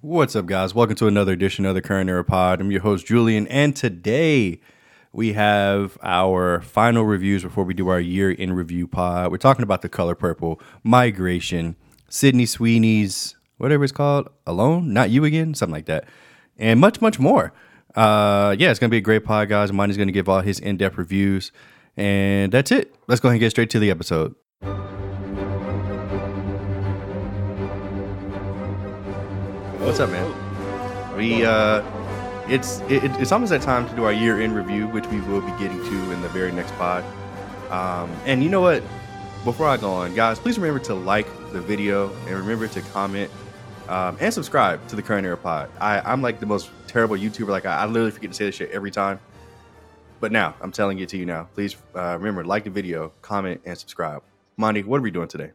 What's up, guys? Welcome to another edition of the Current Era Pod. I'm your host, Julian, and today we have our final reviews before we do our year in review pod. We're talking about the color purple, migration, Sydney Sweeney's, whatever it's called, Alone, Not You Again, something like that, and much, much more. Uh, yeah, it's going to be a great pod, guys. Monty is going to give all his in depth reviews. And that's it. Let's go ahead and get straight to the episode. What's up, man? We uh, it's it, it's almost that time to do our year in review, which we will be getting to in the very next pod. Um, and you know what? Before I go on, guys, please remember to like the video and remember to comment um, and subscribe to the Current Era Pod. I, I'm like the most terrible YouTuber. Like I, I literally forget to say this shit every time. But now I'm telling it to you now. Please uh, remember like the video, comment, and subscribe. Monty, what are we doing today?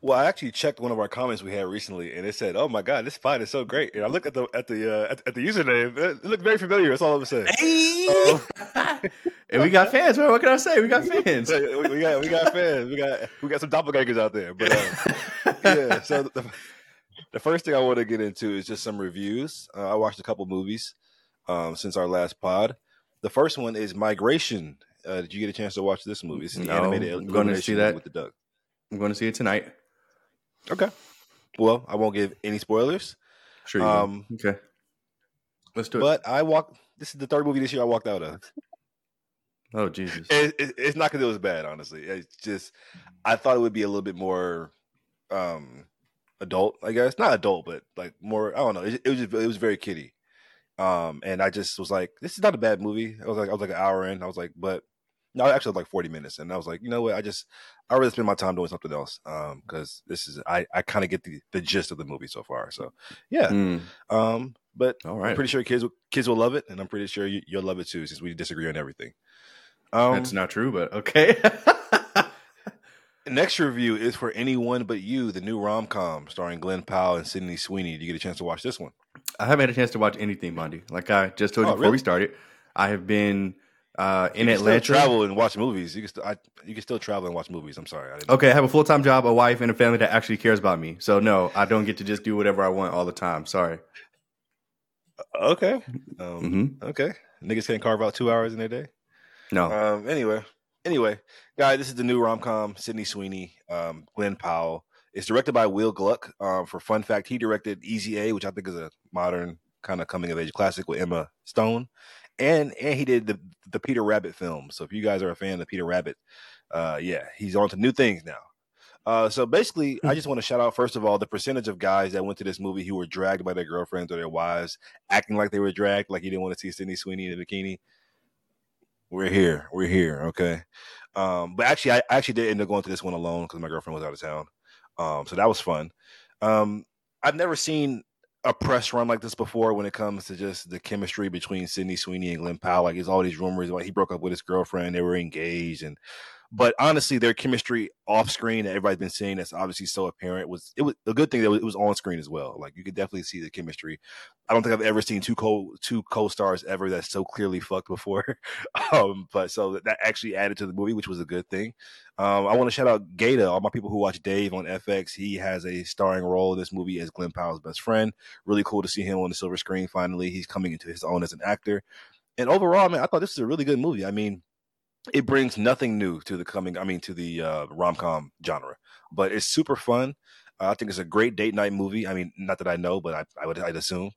Well, I actually checked one of our comments we had recently, and it said, "Oh my god, this fight is so great!" And I looked at the at the uh, at, at the username; it looked very familiar. That's all I'm saying. Hey! and we got fans, man. What can I say? We got fans. we, we got we got fans. We got we got some doppelgangers out there. But uh, yeah, so the, the first thing I want to get into is just some reviews. Uh, I watched a couple movies um, since our last pod. The first one is Migration. Uh, did you get a chance to watch this movie? It's an No, animated I'm going to see that. with the duck. I'm going to see it tonight. Okay. Well, I won't give any spoilers. Sure. Um, okay. Let's do it. But I walked. This is the third movie this year I walked out of. Oh Jesus. It, it, it's not because it was bad, honestly. It's just I thought it would be a little bit more um adult, I guess. Not adult, but like more. I don't know. It, it was just, it was very kiddie. Um, and I just was like, this is not a bad movie. I was like, I was like an hour in. I was like, but no, actually, like forty minutes, and I was like, you know what? I just I rather spend my time doing something else. Um, because this is I I kind of get the the gist of the movie so far. So yeah. Mm, Um, but all I'm pretty sure kids will- kids will love it, and I'm pretty sure you, you'll love it too, since we disagree on everything. Um, That's not true, but okay. Next review is for anyone but you, the new rom com starring Glen Powell and Sydney Sweeney. Did you get a chance to watch this one? I haven't had a chance to watch anything, Monty. Like I just told you Oh, before we started, I have been uh, in you can Atlanta. travel and watch movies. You can still I, you can still travel and watch movies. I'm sorry. I Okay, I have a full time job, a wife, and a family that actually cares about me. So no, I don't get to just do whatever I want all the time. Sorry. Okay. Um, hmm Okay. Niggas can't carve out two hours in their day. No. Um. Anyway. Anyway, guys, this is the new rom com. Sydney Sweeney, um, Glen Powell. It's directed by Will Gluck. Um, for fun fact, he directed Easy A, which I think is a modern kind of coming of age classic with Emma Stone, and and he did the the Peter Rabbit film. So if you guys are a fan of Peter Rabbit, uh, yeah, he's on to new things now. Uh, so basically, I just want to shout out first of all the percentage of guys that went to this movie who were dragged by their girlfriends or their wives, acting like they were dragged, like you didn't want to see Sydney Sweeney in a bikini. We're here. We're here. Okay. Um, but actually, I I actually did end up going to this one alone because my girlfriend was out of town. Um, so that was fun. Um, I've never seen a press run like this before when it comes to just the chemistry between Sydney Sweeney and Glen Powell. Like, there's all these rumors about he broke up with his girlfriend, they were engaged, and but honestly, their chemistry off screen that everybody's been seeing that's obviously so apparent was it was a good thing that it was on screen as well. Like you could definitely see the chemistry. I don't think I've ever seen two co two co stars ever that's so clearly fucked before. um, but so that actually added to the movie, which was a good thing. Um, I want to shout out Gata, all my people who watch Dave on FX. He has a starring role in this movie as Glen Powell's best friend. Really cool to see him on the silver screen. Finally, he's coming into his own as an actor. And overall, man, I thought this is a really good movie. I mean, it brings nothing new to the coming. I mean, to the uh, rom com genre, but it's super fun. Uh, I think it's a great date night movie. I mean, not that I know, but I, I would I'd assume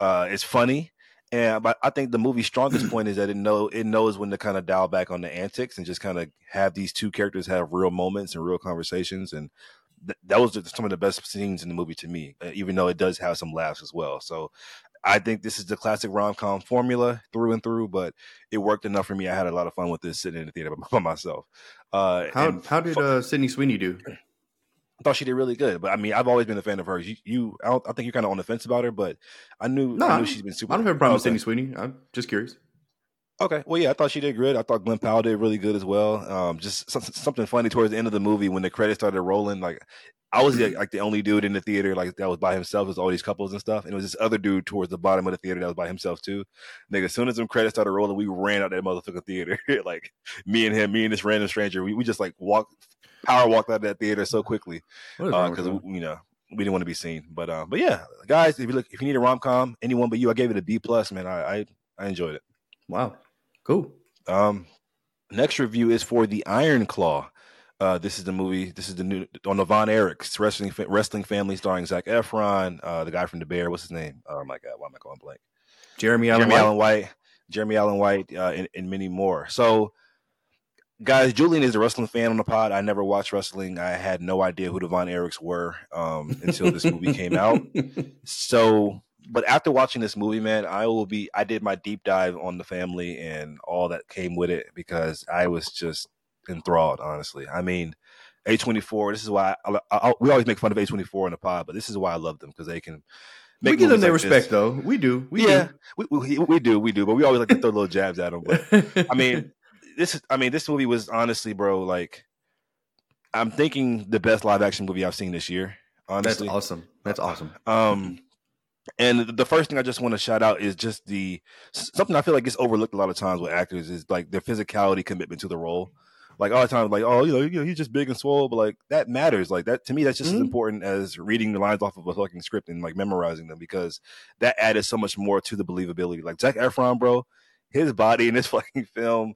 uh, it's funny. And but I think the movie's strongest point is that it know it knows when to kind of dial back on the antics and just kind of have these two characters have real moments and real conversations. And th- that was some of the best scenes in the movie to me, uh, even though it does have some laughs as well. So I think this is the classic rom com formula through and through, but it worked enough for me. I had a lot of fun with this sitting in the theater by myself. Uh, how how did uh, Sydney Sweeney do? I thought she did really good, but I mean, I've always been a fan of hers. You, you I, don't, I think you're kind of on the fence about her, but I knew, No, I knew she's been super. I don't have a problem with. Sydney Sweeney. I'm just curious. Okay, well, yeah, I thought she did good. I thought Glen Powell did really good as well. Um, just some, something funny towards the end of the movie when the credits started rolling. Like, I was the, like the only dude in the theater like that was by himself. It was all these couples and stuff, and it was this other dude towards the bottom of the theater that was by himself too. Nigga, as soon as them credits started rolling, we ran out that motherfucking theater. like me and him, me and this random stranger, we, we just like walked, power walked out of that theater so quickly What is wrong with because you? you know we didn't want to be seen. But um, but yeah, guys, if you look, if you need a rom com, anyone but you, I gave it a B plus. Man, I, I I enjoyed it. Wow, cool. Um, next review is for the Iron Claw. Uh, this is the movie. This is the new on the Von Erichs wrestling wrestling family starring Zac Efron, uh, the guy from The Bear. What's his name? Oh my god, why am I going blank? Jeremy Allen Jeremy White. Allen White. Jeremy Allen White, uh, and, and many more. So, guys, Julian is a wrestling fan on the pod. I never watched wrestling. I had no idea who the Von Erichs were um, until this movie came out. So, but after watching this movie, man, I will be. I did my deep dive on the family and all that came with it because I was just enthralled. Honestly, I mean, A twenty four. This is why I, I, I, we always make fun of A twenty four in the pod, but this is why I love them because they can. we give them their like respect, this. though. We do. We yeah, we, we we do, we do, but we always like to throw little jabs at them. But. I mean, this is. I mean, this movie was honestly, bro. Like, I'm thinking the best live action movie I've seen this year. Honestly, that's awesome. That's awesome. um, and the first thing I just want to shout out is just the something I feel like gets overlooked a lot of times with actors is like their physicality commitment to the role. Like all the time, like oh, you know, you know, he's just big and swole, but like that matters. Like that to me, that's just Mhm. as important as reading the lines off of a fucking script and like memorizing them because that added so much more to the believability. Like Zac Efron, bro, his body in this fucking film,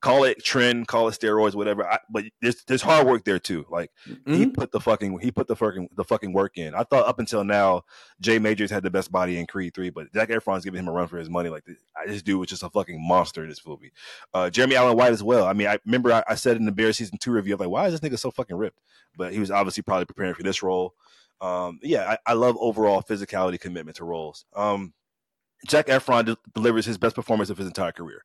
call it tren, call it steroids, whatever. I, but there's there's hard work there too. Like he Mhm. put the fucking he put the fucking the fucking work in. I thought up until now Jay Majors had the best body in Creed three, but Zac Efron's giving him a run for his money. Like this, this dude was just a fucking monster in this movie. Uh, Jeremy Allen White as well. I mean, I remember I, I said in the Bear season two review, I'm like, why is this nigga so fucking ripped? But he was obviously probably preparing for this role. Um, yeah, I, I love overall physicality commitment to roles. Um, Zac Efron de- delivers his best performance of his entire career.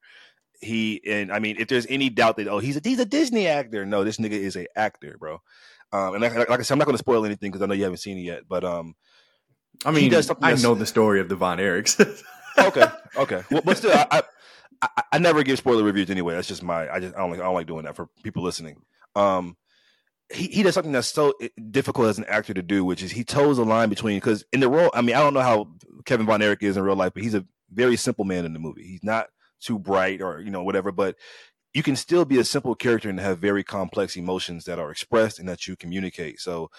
He and I mean, if there's any doubt that oh he's a he's a Disney actor, no, this nigga is a actor, bro. Um, and like, like I said, I'm not going to spoil anything because I know you haven't seen it yet. But um, I he mean, does I know the story of the Von Erichs. okay, okay, well, but still, I, I I I never give spoiler reviews anyway. That's just my I just I don't like I don't like doing that for people listening. Um, he he does something that's so eh, difficult as an actor to do, which is he toes the line between because in the role, I mean, I don't know how Kevin Von Erich is in real life, but he's a very simple man in the movie. He's not too bright or you know whatever, but you can still be a simple character and have very complex emotions that are expressed and that you communicate. So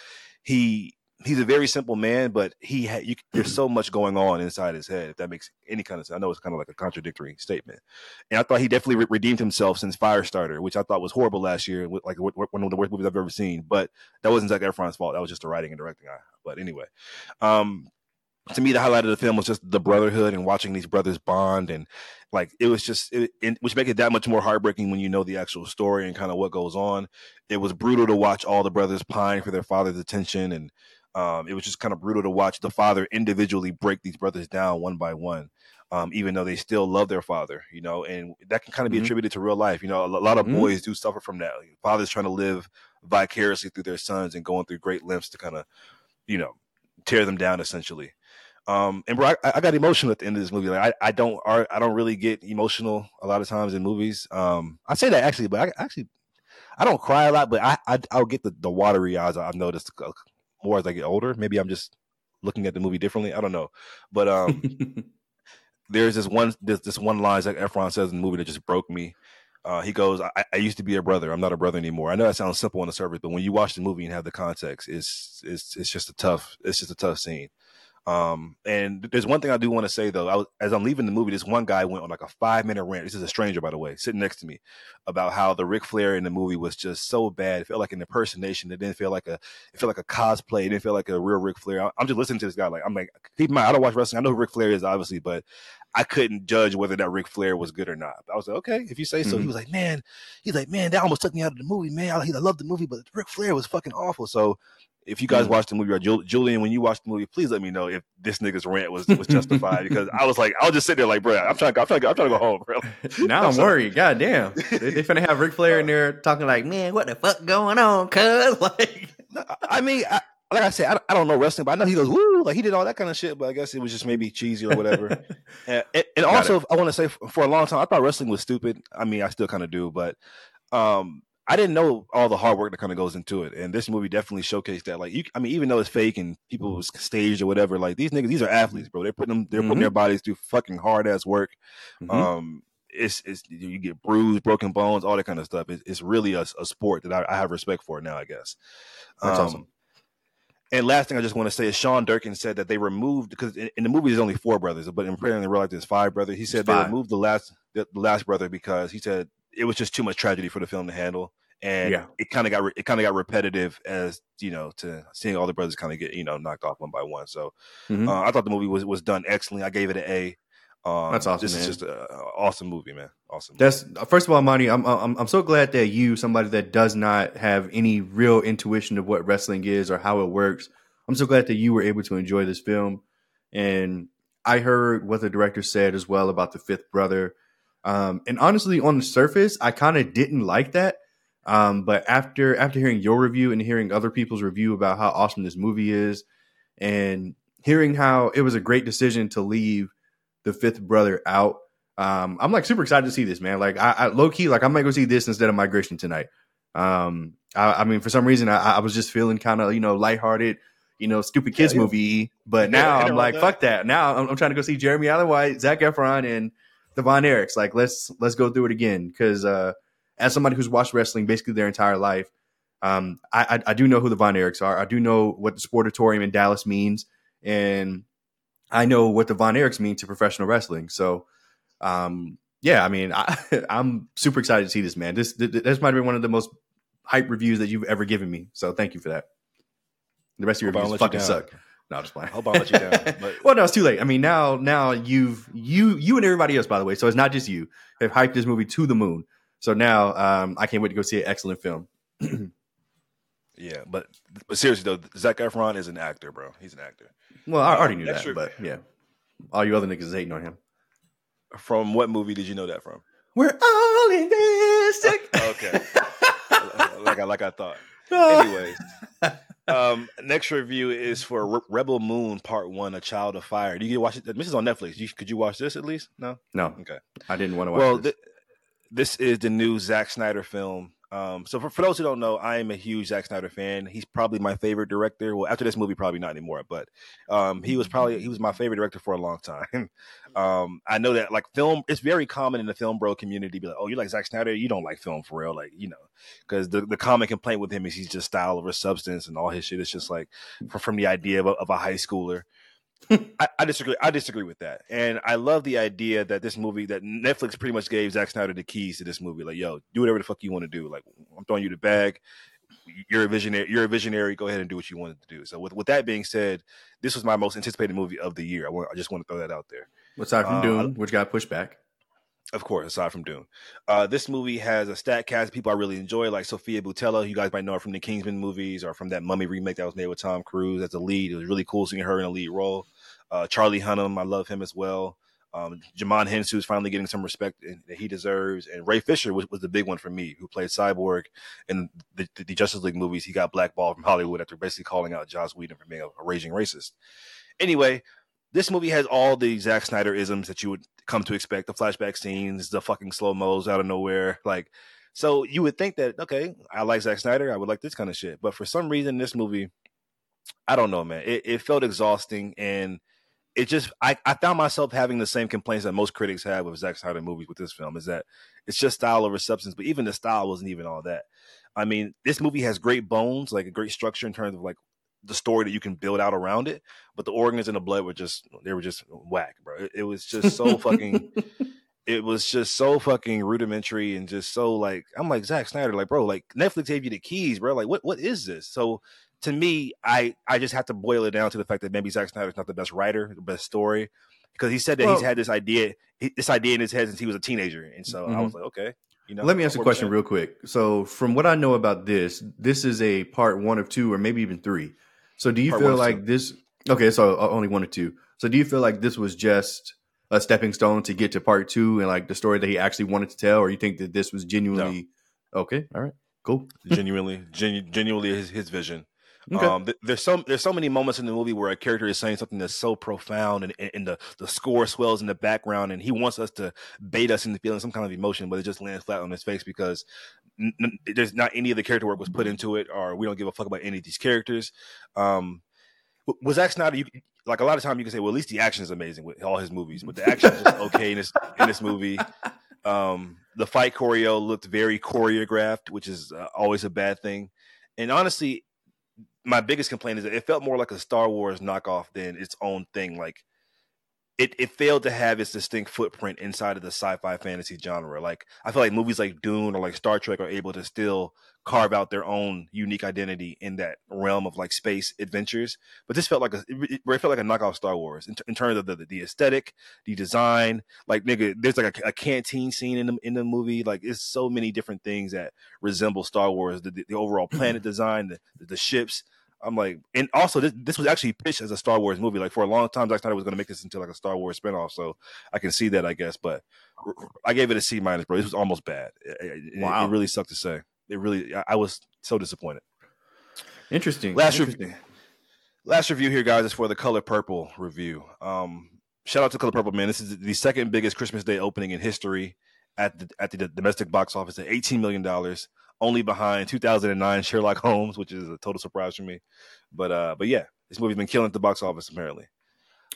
he he's a very simple man, but he ha- you, there's so much going on inside his head. If that makes any kind of sense, I know it's kind of like a contradictory statement. And I thought he definitely re- redeemed himself since Firestarter, which I thought was horrible last year, like one of the worst movies I've ever seen. But that wasn't Zac Efron's fault. That was just the writing and directing. But anyway, um, to me, the highlight of the film was just the brotherhood and watching these brothers bond, and like it was just, it, it, which make it that much more heartbreaking when you know the actual story and kind of what goes on. It was brutal to watch all the brothers pine for their father's attention, and um, it was just kind of brutal to watch the father individually break these brothers down one by one. Um, even though they still love their father, you know, and that can kind of be Mhm. attributed to real life. You know, a, lo- lot of Mhm. boys do suffer from that. Fathers trying to live vicariously through their sons and going through great lengths to kind of, you know, tear them down essentially. Um, and bro, I, I got emotional at the end of this movie. Like I, I don't, I don't really get emotional a lot of times in movies. Um, I say that actually, but I actually, I don't cry a lot, but I, I I'll get the, the watery eyes. I've noticed uh, more as I get older. Maybe I'm just looking at the movie differently. I don't know, but um, there's this one this, this one line that Efron says in the movie that just broke me. Uh, he goes, I, "I used to be a brother. I'm not a brother anymore." I know that sounds simple on the surface, but when you watch the movie and have the context, it's it's it's just a tough it's just a tough scene. Um, and there's one thing I do want to say though. I was, as I'm leaving the movie, this one guy went on like a five minute rant. This is a stranger, by the way, sitting next to me, about how the Ric Flair in the movie was just so bad. It felt like an impersonation. It didn't feel like a, it felt like a cosplay. It didn't feel like a real Ric Flair. I'm just listening to this guy. Like I'm like, keep in mind, I don't watch wrestling. I know who Ric Flair is, obviously, but I couldn't judge whether that Ric Flair was good or not. I was like, okay, if you say so. He Mhm. was like, man, he's like, man, that almost took me out of the movie, man. I, I love the movie, but Ric Flair was fucking awful. So if you guys Mhm. watched the movie or Jul- Julian, when you watched the movie, please let me know if this nigga's rant was was justified because I was like, I was just sitting there like, bro, I'm trying, to, I'm trying, I'm trying to go home, bro. now I'm worried. God damn. They, they finna have Ric Flair in there talking like, man, what the fuck going on, cuz? Like, I mean, I, like I said, I, I don't know wrestling, but I know he goes woo, like he did all that kind of shit. But I guess it was just maybe cheesy or whatever. and, and, also, I want to say for, for a long time, I thought wrestling was stupid. I mean, I still kind of do, but um, I didn't know all the hard work that kind of goes into it. And this movie definitely showcased that. Like, you, I mean, even though it's fake and people was staged or whatever, like these niggas, these are athletes, bro. They're putting them, they're putting Mhm. their bodies through fucking hard ass work. Mhm. Um, it's it's you get bruised, broken bones, all that kind of stuff. It's, it's really a, a sport that I, I have respect for now. I guess. That's Um, awesome. And last thing I just want to say is Sean Durkin said that they removed because in, in the movie there's only four brothers, but in apparently in the real life there's five brothers. He said they removed the last the, the last brother because he said it was just too much tragedy for the film to handle and yeah. it kind of got it kind of got repetitive as you know to seeing all the brothers kind of get you know knocked off one by one. So mm-hmm. uh, I thought the movie was was done excellently. I gave it an A. Um, That's awesome. This man. is just an awesome movie, man. Awesome. That's first of all, Monty. I'm, I'm I'm so glad that you, somebody that does not have any real intuition of what wrestling is or how it works, I'm so glad that you were able to enjoy this film. And I heard what the director said as well about the fifth brother. Um, and honestly, on the surface, I kind of didn't like that um, but after after hearing your review and hearing other people's review about how awesome this movie is, and hearing how it was a great decision to leave the fifth brother out, um, I'm like super excited to see this, man. Like I, I low key, like I might go see this instead of Migration tonight. Um, I, I mean, for some reason, I, I was just feeling kind of you know lighthearted, you know, stupid kids yeah, movie. But now I'm like, that. fuck that. Now I'm, I'm, trying to go see Jeremy Allen White, Zac Efron, and the Von Erichs. Like let's let's go through it again because. uh as somebody who's watched wrestling basically their entire life, um, I, I, I, do know who the Von Erichs are. I do know what the Sportatorium in Dallas means, and I know what the Von Erichs mean to professional wrestling. So, um, yeah, I mean, I, am super excited to see this man. This this might be one of the most hype reviews that you've ever given me. So, thank you for that. The rest of your reviews fucking suck. No, I'm just playing. Hope I let you down. But... well, no, it's too late. I mean, now, now you've you you and everybody else, by the way. So it's not just you have hyped this movie to the moon. So now um, I can't wait to go see an excellent film. yeah, but but seriously though, Zac Efron is an actor, bro. He's an actor. Well, I already knew that, but yeah, all you other niggas hating on him. From what movie did you know that from? We're all in this. okay, like I like I thought. Anyways, um, next review is for Re- Rebel Moon Part One: A Child of Fire. Do you get watch it? This is on Netflix. You, could you watch this at least? No, no. Okay, I didn't want to watch. Well, th- this is the new Zack Snyder film. Um, so for, for those who don't know, I am a huge Zack Snyder fan. He's probably my favorite director. Well, after this movie, probably not anymore, but um, he was probably he was my favorite director for a long time. um, I know that like film, it's very common in the film bro community. Be like, oh, you like Zack Snyder? You don't like film for real, like you know, because the the common complaint with him is he's just style over substance, and all his shit is just like from, from the idea of a, of a high schooler. I, I, disagree. I disagree with that, and I love the idea that this movie, that Netflix pretty much gave Zack Snyder the keys to this movie. Like, yo, do whatever the fuck you want to do. Like, I'm throwing you the bag. You're a visionary. You're a visionary. Go ahead and do what you wanted to do. So, with with that being said, this was my most anticipated movie of the year. I, want, I just want to throw that out there. Aside from uh, Dune, which got pushed back. Of course, aside from Dune, uh, this movie has a stat cast of people I really enjoy, like Sofia Boutella. You guys might know her from the Kingsman movies or from that Mummy remake that was made with Tom Cruise as a lead. It was really cool seeing her in a lead role. Uh, Charlie Hunnam, I love him as well. Um, Djimon Hounsou is finally getting some respect that he deserves, and Ray Fisher was, was the big one for me, who played Cyborg in the, the, Justice League movies. He got blackballed from Hollywood after basically calling out Joss Whedon for being a, a raging racist. Anyway, this movie has all the Zack Snyder isms that you would come to expect: the flashback scenes, the fucking slow mos out of nowhere, like. So you would think that okay, I like Zack Snyder, I would like this kind of shit, but for some reason, this movie, I don't know, man. It, it felt exhausting and it just I, I found myself having the same complaints that most critics have with Zack Snyder movies with this film is that it's just style over substance, but even the style wasn't even all that. I mean, this movie has great bones, like a great structure in terms of like the story that you can build out around it, but the organs and the blood were just they were just whack, bro. It, it was just so fucking it was just so fucking rudimentary and just so like I'm like Zack Snyder, like bro, like Netflix gave you the keys, bro. Like what what is this? So to me, I I just have to boil it down to the fact that maybe Zack Snyder's not the best writer, the best story, because he said that well, he's had this idea, this idea in his head since he was a teenager, and so mm-hmm. I was like, okay, you know. Let me ask a question real quick. So, from what I know about this, this is a part one of two, or maybe even three. So, do you part feel like this? Okay, so uh, only one or two. So, do you feel like this was just a stepping stone to get to part two and like the story that he actually wanted to tell, or you think that this was genuinely no. okay? All right, cool. genuinely, genu- genuinely his, his vision. Okay. Um, th- there's so there's so many moments in the movie where a character is saying something that's so profound, and, and, and the the score swells in the background, and he wants us to bait us into feeling some kind of emotion, but it just lands flat on his face because n- there's not any of the character work was put into it, or we don't give a fuck about any of these characters. Um, was Zack Snyder? You, like a lot of time, you can say, well, at least the action is amazing with all his movies, but the action is just okay in this in this movie. Um, the fight choreo looked very choreographed, which is uh, always a bad thing. And honestly, my biggest complaint is that it felt more like a Star Wars knockoff than its own thing. Like it, it failed to have its distinct footprint inside of the sci-fi fantasy genre. Like I feel like movies like Dune or like Star Trek are able to still carve out their own unique identity in that realm of like space adventures. But this felt like a it, it felt like a knockoff Star Wars in, t- in terms of the, the aesthetic, the design. Like nigga, there's like a, a, canteen scene in the in the movie. Like it's so many different things that resemble Star Wars. The, the, the overall planet design, the, the ships I'm like, and also this, this was actually pitched as a Star Wars movie. Like for a long time, I thought it was going to make this into like a Star Wars spinoff. So I can see that, I guess. But I gave it a C minus, bro. This was almost bad. It, wow. it, it really sucked to say. It really, I, I was so disappointed. Interesting. Last Interesting. review. Last review here, guys, is for the Color Purple review. Um, shout out to Color Purple, man. This is the second biggest Christmas Day opening in history at the at the domestic box office at 18 million dollars only behind 2009 Sherlock Holmes, which is a total surprise for me. But uh, but yeah, this movie's been killing at the box office apparently.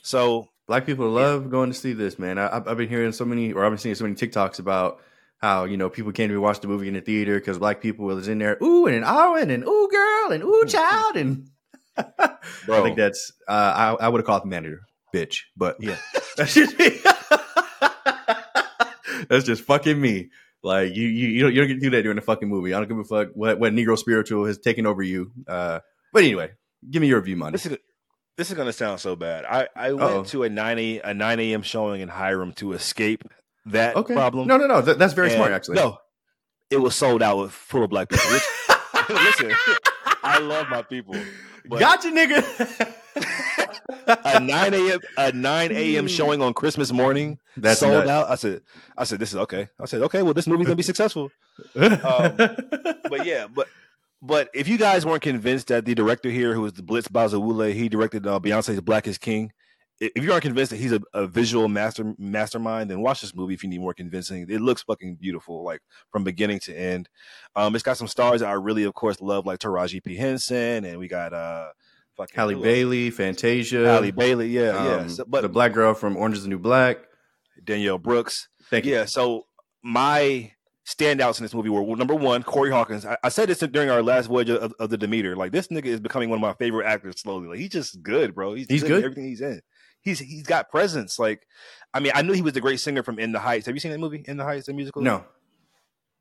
So black people love yeah. going to see this, man. I, have been hearing so many, or I've been seeing so many TikToks about how you know people can't even watch the movie in the theater because black people was in there, ooh and an oh and an ooh girl and ooh child and. I think that's uh, I, I would have called the manager bitch, but yeah, that's just me. that's just fucking me. Like you, you, you don't, you don't get to do that during a fucking movie. I don't give a fuck what, what Negro spiritual has taken over you. Uh, but anyway, give me your review, Monty. This is, this is gonna sound so bad. I, I went Uh-oh. to a nine a, a nine a.m. showing in Hiram to escape that okay. problem. No, no, no. That, that's very and smart, actually. No, it was sold out with full of black people. Listen, I love my people. Gotcha, nigga. a nine a.m. a nine a.m. showing on Christmas morning. That's sold nuts. out. I said, I said, this is okay. I said, okay, well, this movie's gonna be successful. Um, but yeah, but but if you guys weren't convinced that the director here, who is the Blitz Bazawule, he directed uh, Beyonce's Black is King. If you aren't convinced that he's a, a, visual master mastermind, then watch this movie if you need more convincing. It looks fucking beautiful, like from beginning to end. Um, it's got some stars that I really, of course, love, like Taraji P Henson, and we got uh, fucking Halle Bailey, Fantasia, Halle Bailey, yeah, um, yeah. So, but the black girl from Orange Is the New Black, Danielle Brooks. Thank you. Yeah. So my standouts in this movie were well, number one, Corey Hawkins. I, I, said this during our last voyage of, of, the Demeter. Like this nigga is becoming one of my favorite actors slowly. Like he's just good, bro. He's, he's good, good. everything he's in. He's he's got presence. Like, I mean, I knew he was a great singer from In the Heights. Have you seen that movie, In the Heights, the musical? No.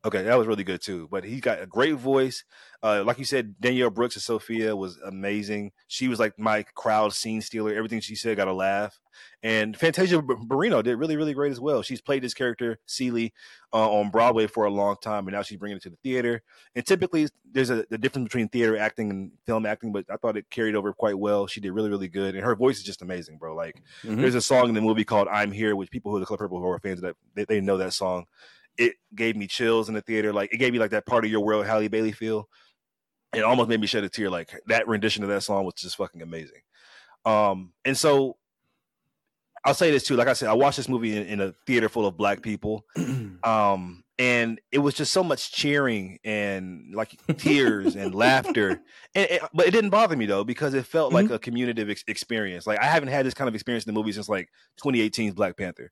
Okay, that was really good too. But he's got a great voice. Uh, like you said, Danielle Brooks as Sophia was amazing. She was like my crowd scene stealer. Everything she said got a laugh. And Fantasia Barrino did really, really great as well. She's played this character Celie uh, on Broadway for a long time, and now she's bringing it to the theater. And typically, there's a, a, difference between theater acting and film acting, but I thought it carried over quite well. She did really, really good, and her voice is just amazing, bro. Like, mm-hmm. there's a song in the movie called "I'm Here," which people who are the Color Purple who are fans of that they, they know that song it gave me chills in the theater. Like it gave me like that part of your world Halle Bailey feel. It almost made me shed a tear. Like that rendition of that song was just fucking amazing. Um, and so I'll say this too. Like I said, I watched this movie in, in a theater full of black people. Um, and it was just so much cheering and like tears and laughter. And, and, but it didn't bother me though because it felt mm-hmm. like a community ex- experience. Like I haven't had this kind of experience in the movie since like 2018's Black Panther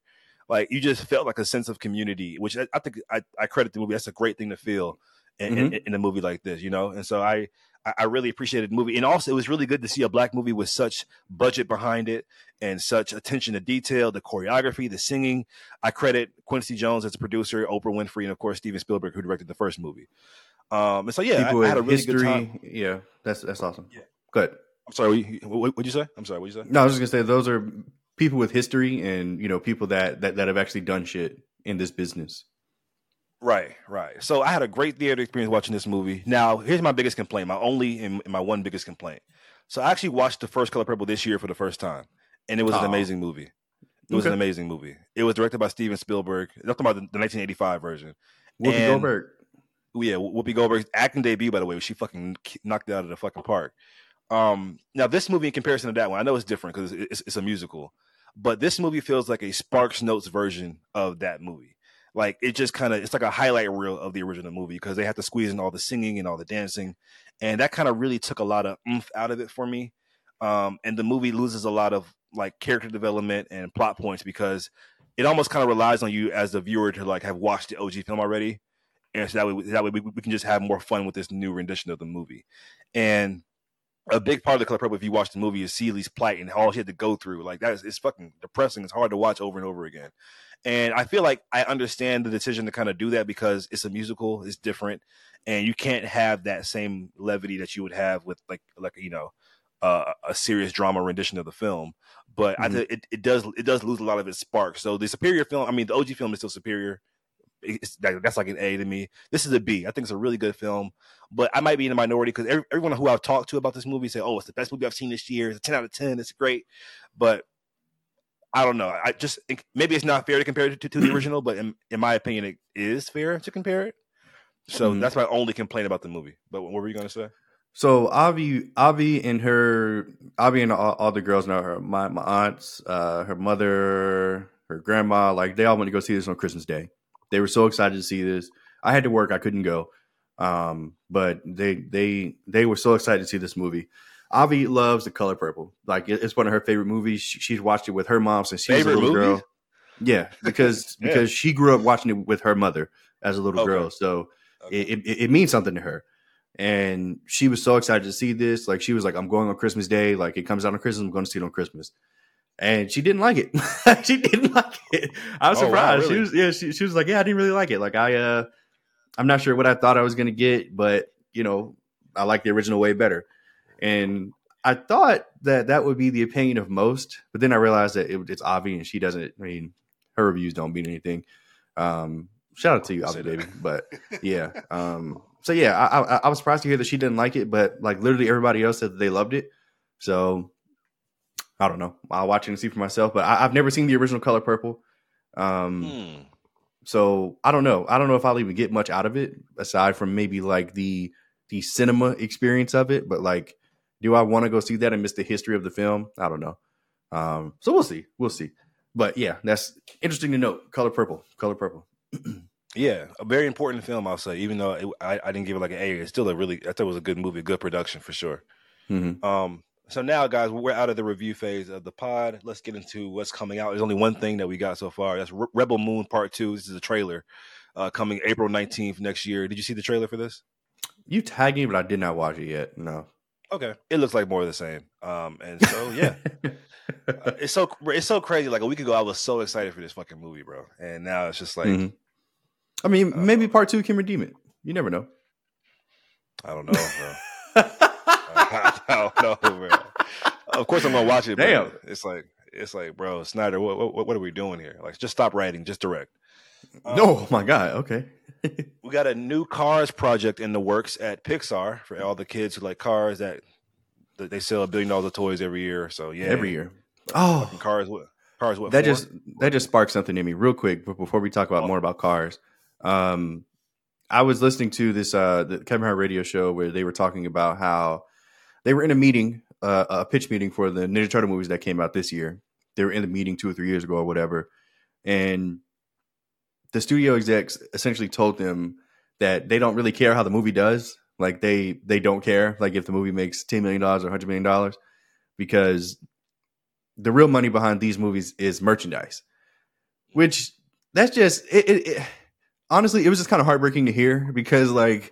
like you just felt like a sense of community, which I, I think I, I, credit the movie. That's a great thing to feel in, mm-hmm. in, in, a movie like this, you know. And so I I really appreciated the movie, and also it was really good to see a black movie with such budget behind it and such attention to detail, the choreography, the singing. I credit Quincy Jones as a producer, Oprah Winfrey, and of course Steven Spielberg, who directed the first movie. Um, and so yeah, I, I, had a really history, good time. Yeah, that's that's awesome. Yeah, good. I'm sorry. What did you say? I'm sorry. What you say? No, I was just gonna say those are people with history and you know people that that, that have actually done shit in this business. Right, right. So I had a great theater experience watching this movie. Now, here's my biggest complaint, my only and my one biggest complaint. So I actually watched the first Color Purple this year for the first time, and it was oh. an amazing movie. It was okay. an amazing movie. It was directed by Steven Spielberg. I'm talking about the, the 1985 version. Whoopi and, Goldberg. Yeah, Whoopi Goldberg's acting debut, by the way, she fucking knocked it out of the fucking park. Um, now this movie, in comparison to that one, I know it's different because it's, it's, a musical, but this movie feels like a Sparks Notes version of that movie. Like it just kind of it's like a highlight reel of the original movie because they have to squeeze in all the singing and all the dancing, and that kind of really took a lot of oomph out of it for me. Um, and the movie loses a lot of like character development and plot points because it almost kind of relies on you as the viewer to like have watched the OG film already, and so that way that way we, we can just have more fun with this new rendition of the movie. And a big part of the color purple if you watch the movie is Celie's plight and all she had to go through. Like that is it's fucking depressing. It's hard to watch over and over again. And I feel like I understand the decision to kind of do that because it's a musical, it's different, and you can't have that same levity that you would have with like like you know uh, a serious drama rendition of the film. But mm-hmm. I think it, it does it does lose a lot of its spark. So the superior film, I mean, the OG film is still superior. It's, that's like an A to me. This is a B. I think it's a really good film, but I might be in the minority because every, everyone who I've talked to about this movie say, "Oh, it's the best movie I've seen this year. It's a ten out of ten. It's great." But I don't know. I just maybe it's not fair to compare it to, to the original, but in, in, my opinion, it is fair to compare it. So mm-hmm. that's my only complaint about the movie. But what were you going to say? So Avi, Avi and her, Avi and all, all the girls know her. My my aunts, uh, her mother, her grandma, like they all went to go see this on Christmas Day. They were so excited to see this. I had to work; I couldn't go, um, but they they they were so excited to see this movie. Avi loves the color purple. Like it's one of her favorite movies. she's watched it with her mom since she's favorite a little movie? girl. Yeah, because yeah. because she grew up watching it with her mother as a little okay. girl, so okay. it, it, it means something to her and she was so excited to see this. Like she was like, "I'm going on Christmas Day. Like it comes out on Christmas. I'm going to see it on Christmas." And she didn't like it. she didn't like it. I was oh, surprised. Wow, really? She was yeah. She, she was like, "Yeah, I didn't really like it. Like I uh, I'm not sure what I thought I was going to get, but you know, I like the original way better." And I thought that that would be the opinion of most, but then I realized that it, it's obvious and she doesn't. I mean, her reviews don't mean anything. Um, shout out to you, Avi Baby. But yeah, um, so yeah, I, I, I was surprised to hear that she didn't like it, but like literally everybody else said that they loved it. So I don't know. I'll watch it and see for myself. But I, have never seen the original Color Purple. Um, hmm. So I don't know. I don't know if I'll even get much out of it aside from maybe like the the cinema experience of it. But like, do I want to go see that and miss the history of the film? I don't know. Um, so we'll see. We'll see. But yeah, that's interesting to note. Color Purple. Color Purple. Yeah, a very important film, I'll say. Even though it, I, I didn't give it like an A, it's still a really I thought it was a good movie, good production for sure. Mm-hmm. Um, so now, guys, we're out of the review phase of the pod. Let's get into what's coming out. There's only one thing that we got so far. That's Re- Rebel Moon Part Two. This is a trailer uh, coming April 19th next year. Did you see the trailer for this? You tagged me, but I did not watch it yet. No. Okay, it looks like more of the same. Um, and so yeah, uh, it's so it's so crazy. Like a week ago, I was so excited for this fucking movie, bro, and now it's just like. Mm-hmm I mean, uh, maybe part two can redeem it. You never know. I don't know, bro. I, don't know, bro. Of course, I'm gonna watch it. Damn, it's like it's like, bro, Snyder, what, what, what are we doing here? Like, just stop writing, just direct. Um, oh my god, okay. we got a new Cars project in the works at Pixar for all the kids who like cars that, that they sell a billion dollars of toys every year. So yeah, every year. Oh, cars. What cars? What that just that just sparked something in me real quick. But before we talk about oh. more about cars, um, I was listening to this uh, the Kevin Hart radio show where they were talking about how they were in a meeting, uh, a pitch meeting for the Ninja Turtle movies that came out this year. They were in the meeting two or three years ago or whatever, and the studio execs essentially told them that they don't really care how the movie does. Like they they don't care like if the movie makes ten million dollars or hundred million dollars, because the real money behind these movies is merchandise, which that's just it, it, it honestly, it was just kind of heartbreaking to hear because like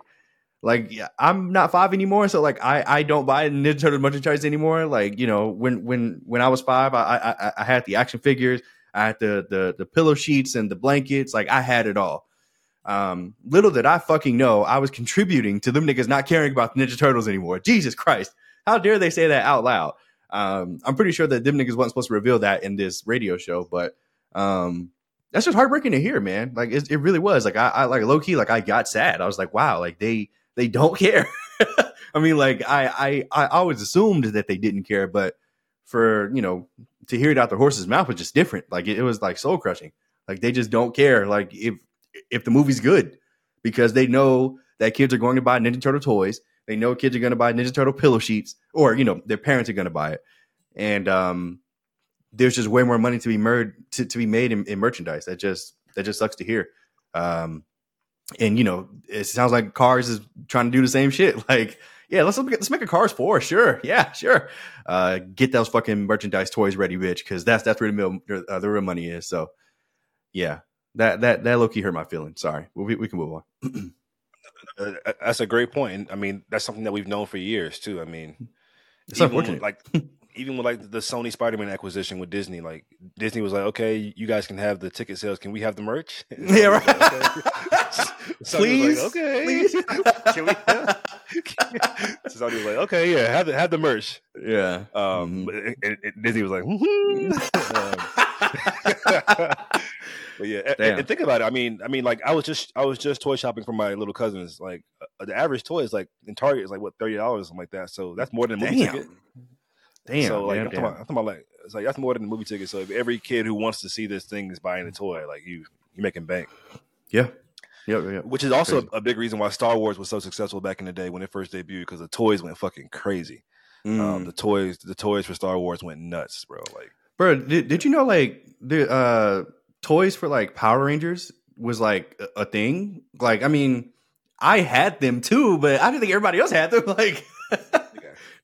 like I'm not five anymore, so like I I don't buy Ninja Turtles merchandise anymore. Like you know when when when I was five, I I, I had the action figures, I had the the the pillow sheets and the blankets, like I had it all. Um, little did I fucking know I was contributing to them niggas not caring about the Ninja Turtles anymore. Jesus Christ, how dare they say that out loud? Um, I'm pretty sure that them niggas wasn't supposed to reveal that in this radio show, but um, that's just heartbreaking to hear, man. Like it, it really was. Like I, I like low key, like I got sad. I was like, wow, like they they don't care. I mean, like I, I I always assumed that they didn't care, but for you know to hear it out the horse's mouth was just different. Like it, it was like soul crushing. Like they just don't care. Like if if the movie's good because they know that kids are going to buy Ninja Turtle toys. They know kids are going to buy Ninja Turtle pillow sheets, or you know their parents are going to buy it, and um, there's just way more money to be made to, to be made in, in, merchandise. That just that just sucks to hear. Um, and you know, it sounds like Cars is trying to do the same shit. Like, yeah, let's let's make a Cars four. Sure, yeah, sure. Uh, get those fucking merchandise toys ready, bitch, because that's that's where the real uh, the real money is. So, yeah, that that that low key hurt my feelings. Sorry, we we can move on. uh, that's a great point. I mean, that's something that we've known for years too. I mean, It's unfortunate. like even with like the Sony Spider-Man acquisition with Disney, like Disney was like, okay, you guys can have the ticket sales. Can we have the merch? Yeah, right. Like, okay. Please, like, okay. please. can we? so Sony was like, okay, yeah, have the have the merch. yeah. Um, it, it, it- Disney was like, um, but yeah, and- and think about it. I mean, I mean, like I was just I was just toy shopping for my little cousins. Like uh, the average toy is like in Target is like what thirty dollars something like that. So that's more than a movie Damn. ticket. Damn. so like damn, I'm, talking about, I'm talking about like it's like that's more than a movie ticket. So if every kid who wants to see this thing is buying a toy, like you you making bank. Yeah. Yep. Yep. Which is also Crazy. a big reason why Star Wars was so successful back in the day when it first debuted because the toys went fucking crazy. Um, Mm. the toys the toys for Star Wars went nuts, bro. Like Bro, did, did you know like the uh toys for like Power Rangers was like a, a thing? Like, I mean, I had them too, but I didn't think everybody else had them. Like,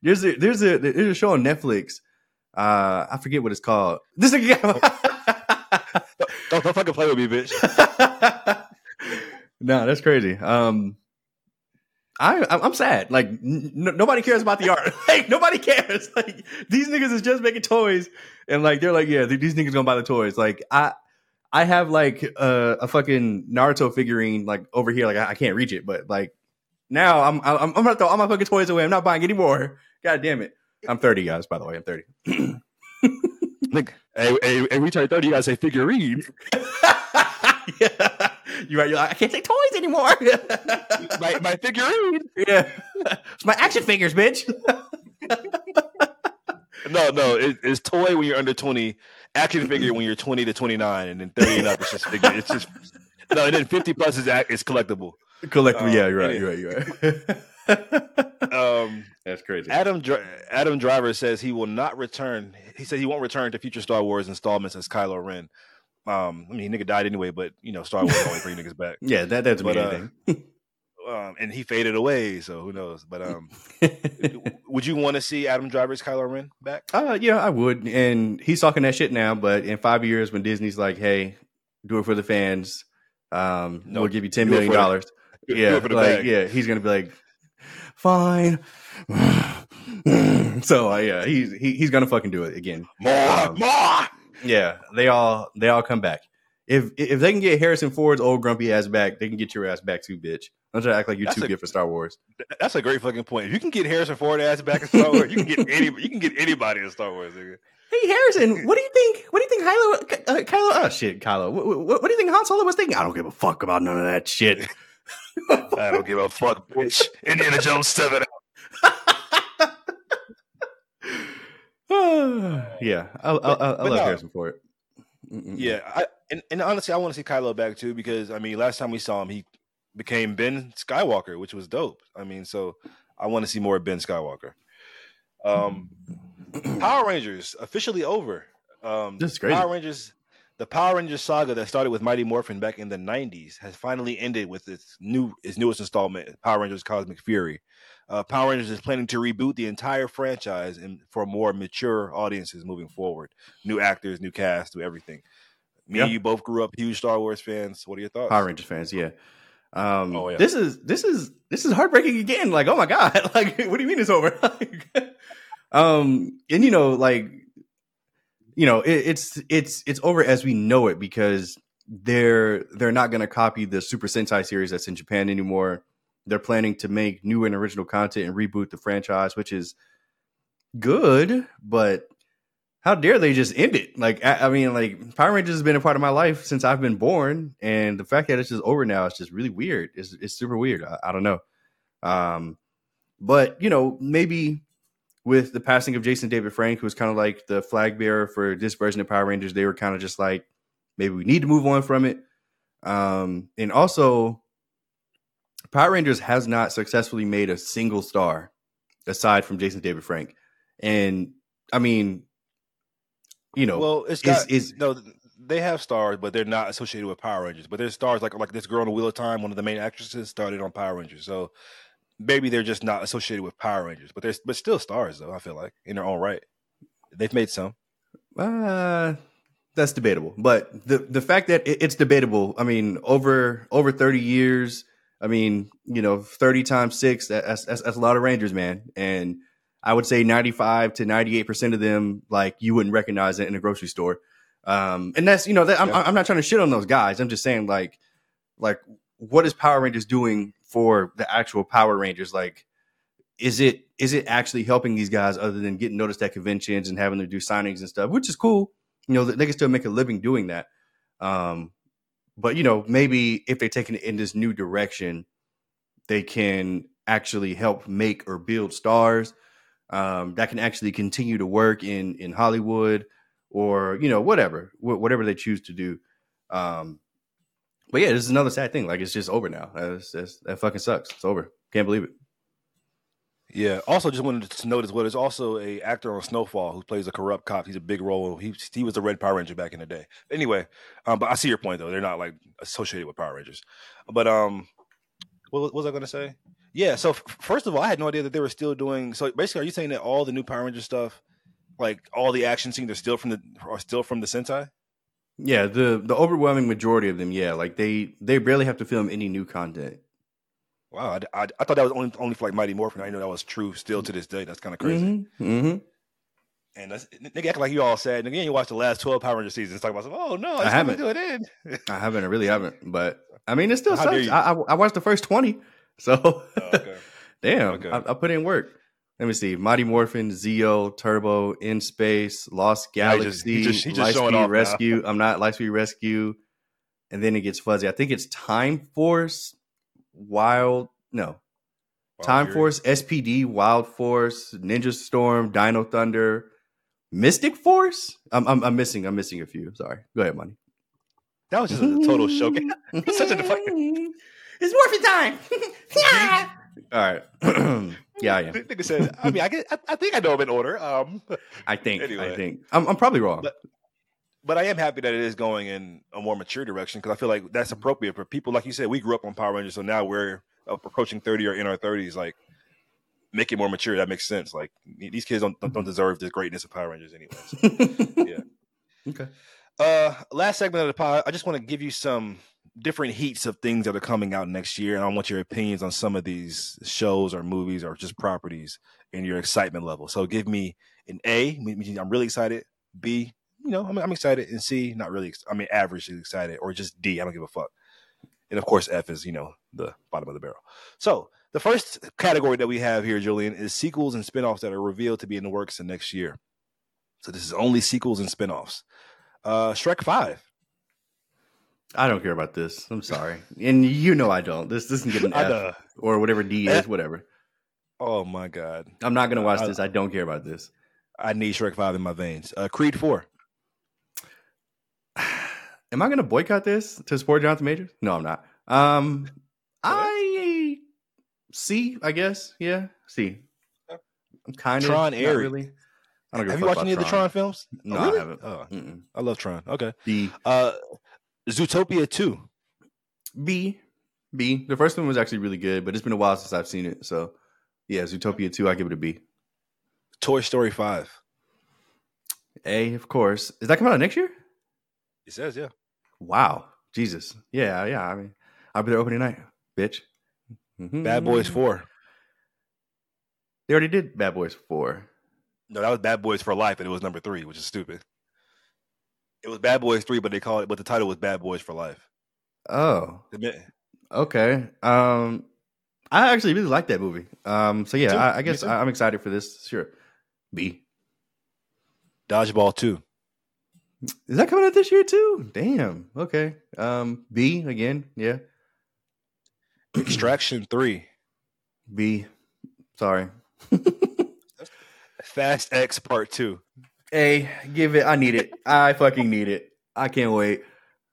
there's a there's a there's a show on Netflix. Uh, I forget what it's called. This is don't, don't fucking play with me, bitch. no, that's crazy. Um, I I'm sad. Like n- nobody cares about the art. like nobody cares. Like these niggas is just making toys, and like they're like, yeah, th- these niggas gonna buy the toys. Like I I have like a, a fucking Naruto figurine like over here. Like I, I can't reach it, but like now I'm I'm I'm gonna throw all my fucking toys away. I'm not buying anymore. God damn it. I'm 30, guys. By the way, I'm 30. Like, hey, hey, hey, we turn thirty, you gotta say figurine. yeah. You're right. You're like, I can't say toys anymore. my, my figurine. yeah. It's my action figures, bitch. No, no, it, it's toy when you're under twenty, action figure when you're twenty to twenty nine, and then thirty and up it's just figure. It's just no, and then fifty plus is act- is collectible. Collectively, Um, yeah, you're right. You're right. You're right. Um, That's crazy. Adam Dri- Adam Driver says he will not return. He said he won't return to future Star Wars installments as Kylo Ren. Um, I mean, nigga died anyway, but you know, Star Wars always bring niggas back. Yeah, that doesn't mean But, uh. Um, and he faded away, so who knows? But um, would you want to see Adam Driver's Kylo Ren back? uh, yeah, I would. And he's talking that shit now, but in five years, when Disney's like, "Hey, do it for the fans," um, No, we'll give you ten do million the- dollars. Do Yeah, the like bag. yeah, he's gonna be like, "Fine." so uh, yeah, he's he, he's gonna fucking do it again. More, Um, more. Yeah, they all they all come back. If if they can get Harrison Ford's old grumpy ass back, they can get your ass back too, bitch. Don't try to act like you're That's too a- good for Star Wars. That's a great fucking point. If you can get Harrison Ford ass back in Star Wars, you can get any. You can get anybody in Star Wars. Nigga. Hey Harrison, what do you think? What do you think Kylo? Uh, Kylo? Oh shit, Kylo. What, what, what do you think Han Solo was thinking? I don't give a fuck about none of that shit. I don't give a fuck, bitch. Indiana Jones seven. yeah, I, I, I, I But- love no. Harrison Ford. Mm-mm. Yeah, I and, and honestly, I want to see Kylo back too because I mean, last time we saw him, he became Ben Skywalker, which was dope. I mean, so I want to see more of Ben Skywalker. Um, Power Rangers officially over. Um, is crazy. Power Rangers, the Power Rangers saga that started with Mighty Morphin back in the '90s has finally ended with its new its newest installment, Power Rangers Cosmic Fury. Uh, Power Rangers is planning to reboot the entire franchise and for more mature audiences moving forward. New actors, new cast, new everything. Me Yeah. and you both grew up huge Star Wars fans. What are your thoughts? Power Rangers fans, yeah. Um, Oh, yeah. This is this is this is heartbreaking again. Like, oh my god, like, what do you mean it's over? Like, um, and you know, like, you know, it, it's it's it's over as we know it because they're they're not going to copy the Super Sentai series that's in Japan anymore. They're planning to make new and original content and reboot the franchise, which is good, but how dare they just end it? Like, I, I mean, like Power Rangers has been a part of my life since I've been born, and the fact that it's just over now is just really weird. It's it's super weird. I, I don't know. Um, but you know, maybe with the passing of Jason David Frank, who was kind of like the flag bearer for this version of Power Rangers, they were kind of just like, maybe we need to move on from it. Um, and also, Power Rangers has not successfully made a single star aside from Jason David Frank, and I mean, you know, Well, it's got, is no. They have stars, but they're not associated with Power Rangers. But there's stars like like this girl in the Wheel of Time. One of the main actresses started on Power Rangers, so maybe they're just not associated with Power Rangers. But they're but still stars though. I feel like in their own right, they've made some. Uh, that's debatable. But the the fact that it, it's debatable, I mean, over over thirty years, I mean, you know, thirty times six, that's, that's that's a lot of Rangers, man. And I would say 95 to 98 percent of them, like you wouldn't recognize it in a grocery store. Um, and that's you know, that, I'm, Yeah. I'm not trying to shit on those guys. I'm just saying, like, like what is Power Rangers doing for the actual Power Rangers? Like, is it is it actually helping these guys other than getting noticed at conventions and having them do signings and stuff, which is cool. You know, they can still make a living doing that. Um, but you know, maybe if they're taking it in this new direction, they can actually help make or build stars um, that can actually continue to work in in Hollywood or you know whatever wh- whatever they choose to do. Um, but yeah, this is another sad thing. Like it's just over now. That's, that's, that fucking sucks. It's over. Can't believe it. Yeah. Also, just wanted to note as well. There's also a actor on Snowfall who plays a corrupt cop. He's a big role. He he was the Red Power Ranger back in the day. Anyway, um, but I see your point though. They're not like associated with Power Rangers. But um, what, what was I going to say? Yeah. So f- first of all, I had no idea that they were still doing. So basically, are you saying that all the new Power Ranger stuff, like all the action scenes, are still from the are still from the Sentai? Yeah, the the overwhelming majority of them, yeah, like they they barely have to film any new content. Wow, I, I, I thought that was only only for like Mighty Morphin. I know that was true still to this day. That's kind of crazy. Mm-hmm. And that's, nigga act like you all said. Nigga, you watch the last twelve Power Ranger seasons. Talk about, oh no, I haven't. coming it end. I haven't, I really haven't, but I mean, it still How sucks. I, I watched the first twenty, so Oh, okay. damn, Okay. I, I put in work. Let me see: Mighty Morphin, Zeo, Turbo, In Space, Lost Yeah, he just- Galaxy, he just- he just Lightspeed. Rescue. I'm not Lightspeed Rescue, and then it gets fuzzy. I think it's Time Force, Wild. No, Wild Time Fury. Force, SPD, Wild Force, Ninja Storm, Dino Thunder, Mystic Force. I'm, I'm I'm missing. I'm missing a few. Sorry. Go ahead, Monty. That was just a total showcase. Such a fucking- It's morphin time. All right. yeah, I am. Nigga said, I mean, I, get, I, I think I know them in order. Um, I think. Anyway. I think. I'm, I'm probably wrong. But- but I am happy that it is going in a more mature direction because I feel like that's appropriate for people like you said. We grew up on Power Rangers, so now we're approaching thirty or in our thirties. Like, make it more mature. That makes sense. Like, these kids don't don't deserve the greatness of Power Rangers, anyways. yeah. Okay. Uh, last segment of the pod, I just want to give you some different heats of things that are coming out next year, and I want your opinions on some of these shows or movies or just properties and your excitement level. So, give me an A, I'm really excited. B, you know, I'm, I'm excited, and C, not really. I mean, average is excited, or just D, I don't give a fuck. And of course, F is you know the bottom of the barrel. So, the first category that we have here, Julian, is sequels and spinoffs that are revealed to be in the works in next year. So, this is only sequels and spinoffs. Uh, Shrek Five. I don't care about this. I'm sorry, and you know I don't. This doesn't get an F or whatever D is, whatever. Oh my god, I'm not gonna watch I- this. I don't care about this. I need Shrek Five in my veins. Uh, Creed Four. Am I gonna boycott this to support Jonathan Majors? No, I'm not. Um, I see. I guess. Yeah. See. I'm kind of Tron Ares. Really. I don't Have you watched any of the Tron films? No, Oh, really? I haven't. Oh, Mm-mm. I love Tron. Okay. The Uh, Zootopia Two. B, B. The first one was actually really good, but it's been a while since I've seen it. So, yeah, Zootopia two. I give it a B. Toy Story Five. A, of course. Is that coming out next year? It says yeah. Wow, Jesus. Yeah, yeah. I mean, I'll be there opening night, bitch. Mhm. Bad Boys Four. They already did Bad Boys four. No, that was Bad Boys for Life, and it was number three, which is stupid. It was Bad Boys Three, but they called it, but the title was Bad Boys for Life. Oh, okay. Um, I actually really like that movie. Um, so yeah. I, I guess. I, I'm excited for this. Sure. B. Dodgeball Two. Is that coming out this year too? Damn. Okay. Um, B again. Yeah. Extraction Three. B. Sorry. Fast X Part Two. A. Give it. I need it. I fucking need it. I can't wait.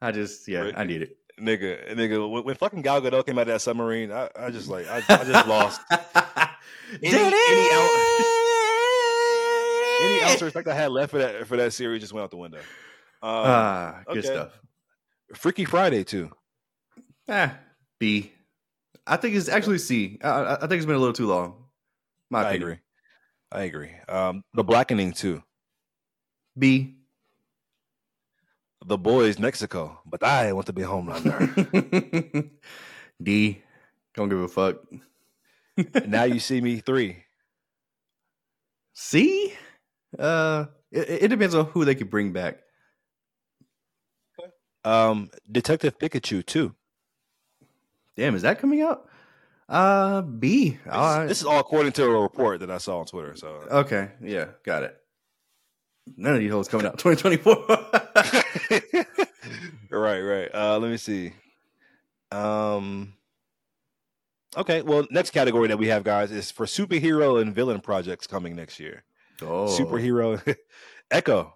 I just yeah. Right. I need it. Nigga, nigga, when, when fucking Gal Gadot came out of that submarine, I, I just like, I, I just lost. Any- any Any ounce of respect I had left for that for that series just went out the window. Um, Ah, good okay. stuff. Freaky Friday too. Ah, B. I think it's actually C. I, I I think it's been a little too long. My I opinion. agree. I agree. Um, the Blackening too. B. The Boys Mexico, but I want to be a Homelander. D. Don't give a fuck. now you see me three. See, uh, it, it depends on who they could bring back. Um, Detective Pikachu too. Damn, is that coming out? Uh, B. This, All right. this is all according to a report that I saw on Twitter. So Okay, yeah, got it. None of these hoes coming out 2024. right, right. Uh, let me see. Um. Okay, well, next category that we have, guys, is for superhero and villain projects coming next year. oh, Superhero, Echo.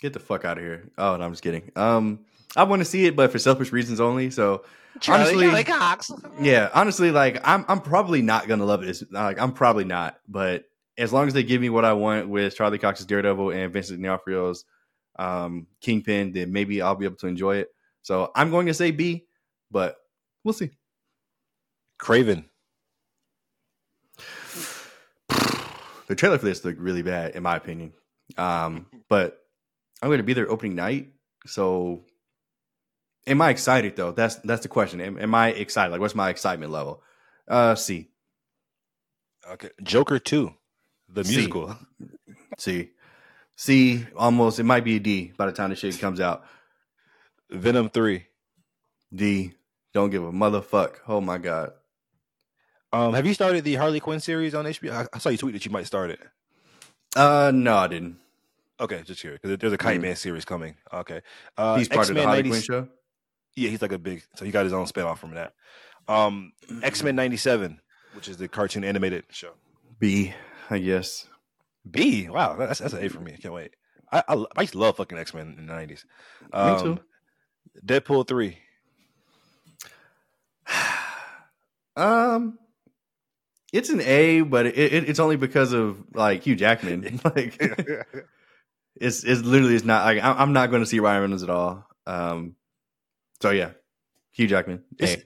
Get the fuck out of here. Oh, no, I'm just kidding. Um, I want to see it, but for selfish reasons only. So honestly, Cox. yeah, honestly, like I'm, I'm probably not gonna love it. Like I'm probably not, but as long as they give me what I want with Charlie Cox's Daredevil and Vincent D'Onofrio's um, Kingpin, then maybe I'll be able to enjoy it. So I'm going to say B, but we'll see. Kraven. The trailer for this looked really bad, in my opinion. Um, but I'm going to be there opening night, so am I excited though? That's that's the question. Am, am I excited? Like, what's my excitement level? Uh, C. Okay, Joker two, the C. musical. C. C. Almost. It might be a D by the time the shit comes out. Venom three. D. Don't give a motherfuck. Oh my god. Um, have you started the Harley Quinn series on HBO? I, I saw you tweet that you might start it. Uh, no, I didn't. Okay, just here because there's a Kite Mm. Man series coming. Okay, uh, He's part of the Harley 90 Quinn show. Yeah, he's like a big. So he got his own spinoff from that. Um, X Men '97, which is the cartoon animated show. B. I guess. B. Wow, that's that's an A for me. I can't wait. I I, I used to love fucking X Men in the '90s. Um, Me too. Deadpool three. Um, it's an A, but it, it, it's only because of like Hugh Jackman. like, it's it's literally it's not like I'm, I'm not going to see Ryan Reynolds at all. Um, so yeah, Hugh Jackman. A. It's,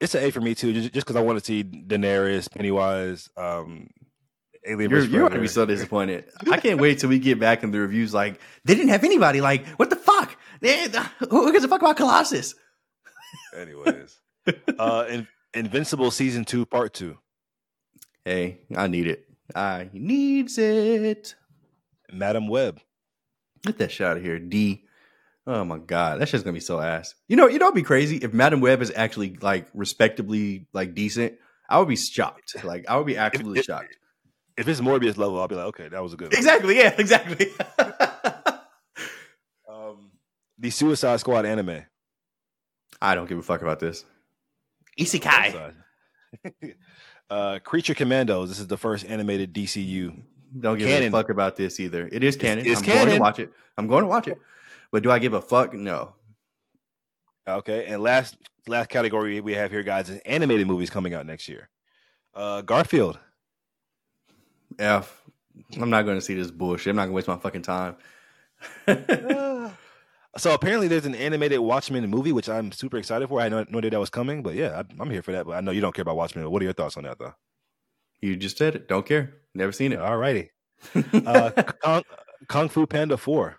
it's an A for me too, just because I want to see Daenerys, Pennywise, um, Alien. You're you're gonna be so disappointed. I can't wait till we get back in the reviews. Like they didn't have anybody. Like what the fuck? They, who gives a fuck about Colossus? Anyways, uh, In- Invincible season two, part two. Hey, I need it. I needs it. Madame Web. Get that shit out of here. D. Oh my god, that shit's gonna be so ass. You know, you know, it'd be crazy if Madame Web is actually like respectably like decent. I would be shocked. Like I would be absolutely it- shocked. If it's Morbius level, I'll be like, okay, that was a good. one. Exactly. Yeah. Exactly. Um, the Suicide Squad anime. I don't give a fuck about this. Isekai. Uh, Creature Commandos. This is the first animated DCU. Don't give Canon. a fuck about this either. It is canon. it's I'm going canon. to watch it. I'm going to watch it. But do I give a fuck? No. Okay, and last last category we have here, guys, is animated movies coming out next year. Uh, Garfield. F. I'm not going to see this bullshit. I'm not going to waste my fucking time. so apparently, there's an animated Watchmen movie, which I'm super excited for. I had no, no idea that was coming, but yeah, I, I'm here for that. But I know you don't care about Watchmen. What are your thoughts on that, though? you just said it. Don't care. Never seen it. All righty. Uh, Kung, Kung Fu Panda Four.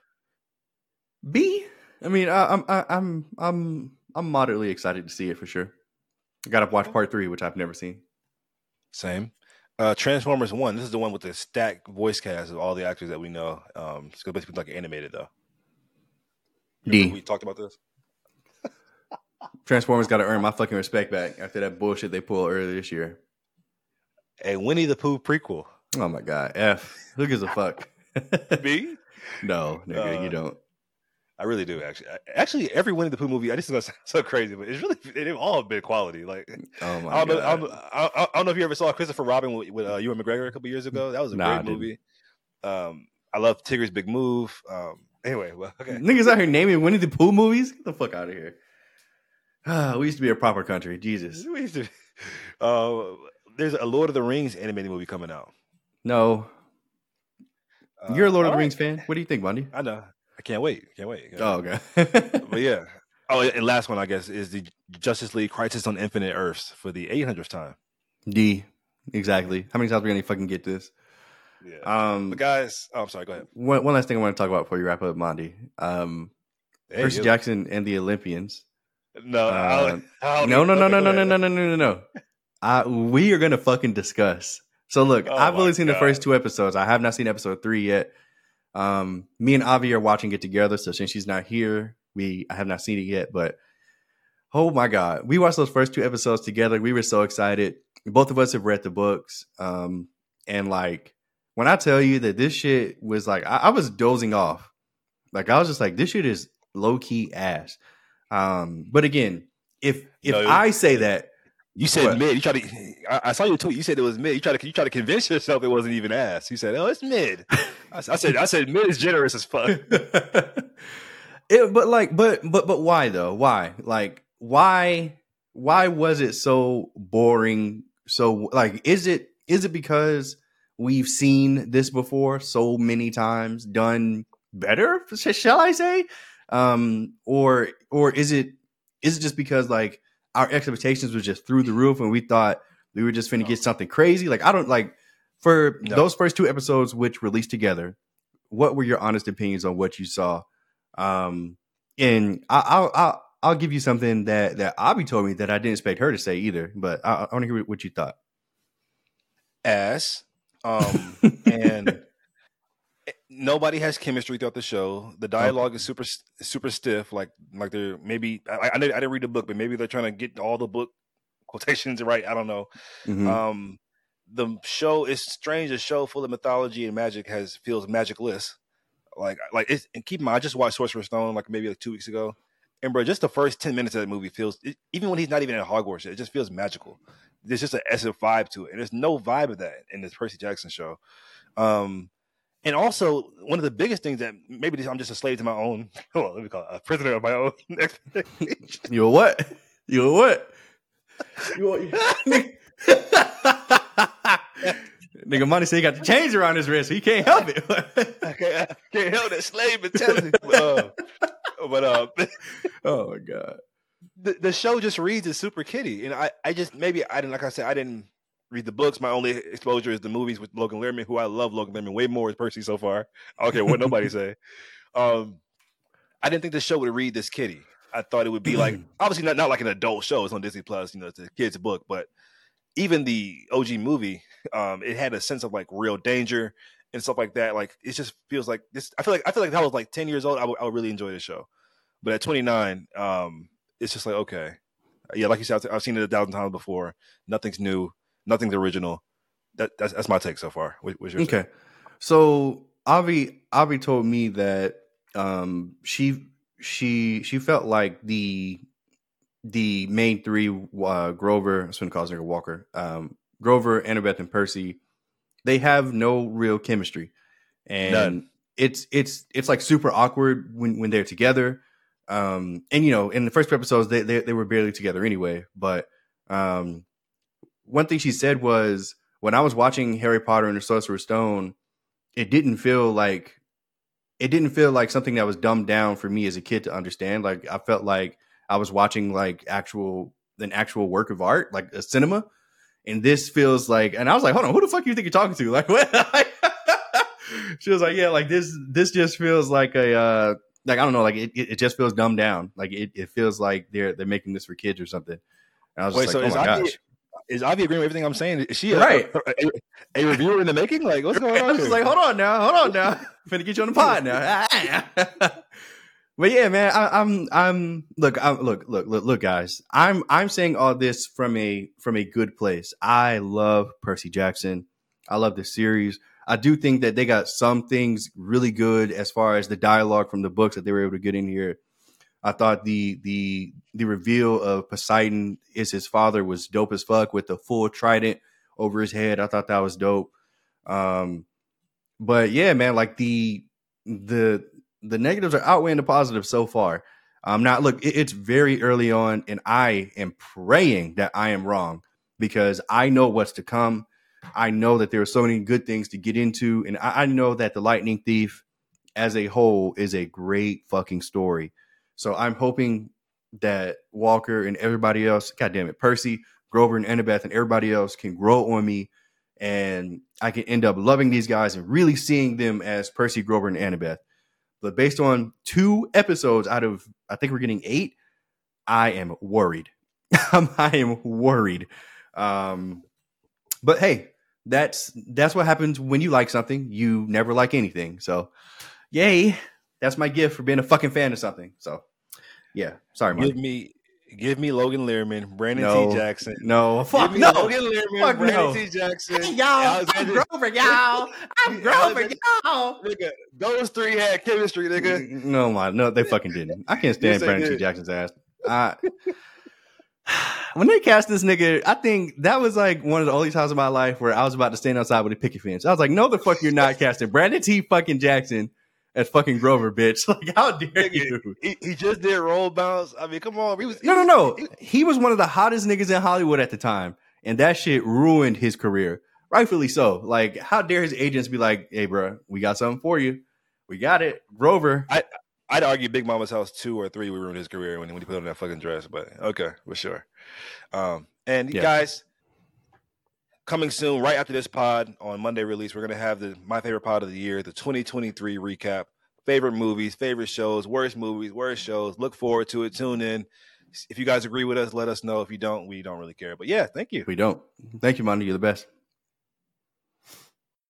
B. I mean, I, am I'm I'm I'm I'm moderately excited to see it for sure. I got to watch part three, which I've never seen. Same. Uh, Transformers One. This is the one with the stacked voice cast of all the actors that we know. Um, it's gonna basically like animated though. D. We talked about this. Transformers got to earn my fucking respect back after that bullshit they pulled earlier this year. A Winnie the Pooh prequel. Oh my god, F. Who gives a fuck? B. no, nigga, Uh, you don't. I really do actually. Actually, every Winnie the Pooh movie, I just gonna sound so crazy, but it's really they've all been quality. Like Oh my I don't, know, I, don't, I, don't know if you ever saw Christopher Robin with, with uh, Ewan McGregor a couple years ago. That was a Nah, great movie. Um, I love Tigger's Big Move. Um, anyway, well, okay. Niggas out here naming Winnie the Pooh movies. Get the fuck out of here. Ah, we used to be a proper country. Jesus. We used to- Uh, there's a Lord of the Rings animated movie coming out. No, Uh, you're a Lord of the right. Rings fan. What do you think, Bundy? I know. I can't wait. Can't wait. Oh, okay. But yeah. Oh, and last one, I guess, is the Justice League Crisis on Infinite Earths for the 800th time. D. Exactly. How many times are we gonna fucking get this? Yeah. Um, but guys, oh, I'm sorry. Go ahead. one, one last thing I want to talk about before you wrap up, Monty. Um, Hey, Percy Jackson and the Olympians. No, Uh, don't- I don't No, no, no, no, no, no, ahead. no, no, no, no. Uh, we are gonna fucking discuss So look, Oh I've only seen the God. first two episodes. I have not seen episode three yet. Um, me and Avi are watching it together. So since she's not here, we I have not seen it yet. But oh my god, we watched those first two episodes together. We were so excited. Both of us have read the books. Um, and like when I tell you that this shit was like, I, I was dozing off. Like I was just like, this shit is low key ass. Um, but again, if if No, I say that, You said What? mid. You tried to. I, I saw your tweet. You said it was mid. You tried to. You tried to convince yourself it wasn't even ass. You said, "Oh, it's mid." I said. I said mid is generous as fuck. it, but like, but but but why though? Why? Like, why? Why was it so boring? So like, is it is it because we've seen this before so many times, done better? Shall I say? Um, or or is it is it just because like our expectations were just through the roof and we thought we were just finna get something crazy? Like, I don't like for No. those first two episodes which released together what were your honest opinions on what you saw? Um, and I, I'll, I'll I'll give you something that that Abby told me that I didn't expect her to say either. But I, I want to hear what you thought. Ass. Um, and nobody has chemistry throughout the show. The dialogue is super super stiff. Like like they're maybe I, I didn't I didn't read the book, but maybe they're trying to get all the book quotations right. I don't know. Mhm. Um, the show is strange. A show full of mythology and magic has feels magicless. Like like it's, and keep in mind, I just watched Sorcerer's Stone like maybe like two weeks ago, and bro, just the first ten minutes of that movie feels it, even when he's not even at Hogwarts, it just feels magical. There's just an essence vibe to it, and there's no vibe of that in this Percy Jackson show. Um, and also one of the biggest things that maybe I'm just a slave to my own. Well, let me call it a prisoner of my own expectations. You a what? You a what? You're a, Nigga, Monty say he got the chains around his wrist. He can't help it. I can't, I can't help that slave mentality. but uh, but uh, oh my god. the, the show just reads as super kitty, and I, I just maybe I didn't like I said I didn't read the books. My only exposure is the movies with Logan Lerman, who I love Logan Lerman way more as Percy so far. I don't care what nobody say. Um, I didn't think the show would read this kitty. I thought it would be like obviously not not like an adult show. It's on Disney Plus, you know, it's a kids book, but even the OG movie, um, it had a sense of like real danger and stuff like that. Like it just feels like this. I feel like I feel like if I was like ten years old, I would, I would really enjoy the show. But at twenty nine, um, it's just like okay, yeah, like you said, I've, I've seen it a thousand times before. Nothing's new, nothing's original. That, that's that's my take so far. What, what's your Okay. So Avi Avi told me that um she she she felt like the the main three uh Grover, I was gonna call nigga Walker, um Grover, Annabeth, and Percy, they have no real chemistry. And None. it's it's it's like super awkward when when they're together. Um and you know, in the first episodes they they, they were barely together anyway, but um one thing she said was when I was watching Harry Potter and the Sorcerer's Stone, it didn't feel like it didn't feel like something that was dumbed down for me as a kid to understand. Like I felt like I was watching like actual an actual work of art, like a cinema. And this feels like, and I was like, hold on, who the fuck you think you're talking to? Like, what? she was like, yeah, like this, this just feels like a, uh, like I don't know, like it, it just feels dumbed down. Like it, it feels like they're they're making this for kids or something. And I was Wait, just so like, is oh my gosh. Is Avi agreeing with everything I'm saying? Is she a, Right. a, a reviewer in the making? Like, what's going I on? was here? like, hold on now, hold on now. Finna get you on the pod now. but yeah, man, I, I'm I'm look, I'm look, look, look, look, guys. I'm I'm saying all this from a from a good place. I love Percy Jackson. I love the series. I do think that they got some things really good as far as the dialogue from the books that they were able to get in here. I thought the the the reveal of Poseidon is his father was dope as fuck with the full trident over his head. I thought that was dope. Um, but yeah, man, like the the the negatives are outweighing the positives so far. I'm not look, it- it's very early on, and I am praying that I am wrong because I know what's to come. I know that there are so many good things to get into, and I, I know that the Lightning Thief as a whole is a great fucking story. So I'm hoping that Walker and everybody else, God damn it, Percy, Grover, and Annabeth, and everybody else can grow on me and I can end up loving these guys and really seeing them as Percy, Grover, and Annabeth. But based on two episodes out of, I think we're getting eight, I am worried. I am worried. Um, but hey, that's that's what happens when you like something. You never like anything. So, yay! That's my gift for being a fucking fan of something. So, yeah. Sorry, Give me Give me Logan Lerman, Brandon No. T. Jackson. no. Fuck no. Logan Lerman, Fuck Brandon no. T. Jackson. Hey, y'all, I'm Alexander- Grover, y'all. I'm Grover, y'all. Nigga, those three had chemistry, nigga. No, my no, they fucking didn't. I can't stand Brandon T. Jackson's ass. I, when they cast this nigga, I think that was like one of the only times in my life where I was about to stand outside with a picket fence. I was like, no, the fuck, you're not casting Brandon T. fucking Jackson as fucking Grover, bitch. Like, how dare you? He, he just did roll bounce. I mean, come on. He was, he No, no, was- no. He was one of the hottest niggas in Hollywood at the time, and that shit ruined his career. Rightfully so. Like, how dare his agents be like, "Hey, bro, we got something for you. We got it, Grover." I'd argue Big Mama's House two or three would ruin his career when, when he put on that fucking dress. But okay, for sure. Um, and Yeah. guys, coming soon, right after this pod on Monday release, we're gonna have the my favorite pod of the year, the 2023 recap. Favorite movies, favorite shows, worst movies, worst shows. Look forward to it. Tune in. If you guys agree with us, let us know. If you don't, we don't really care. But yeah, thank you. We don't. Thank you, Monty. You're the best.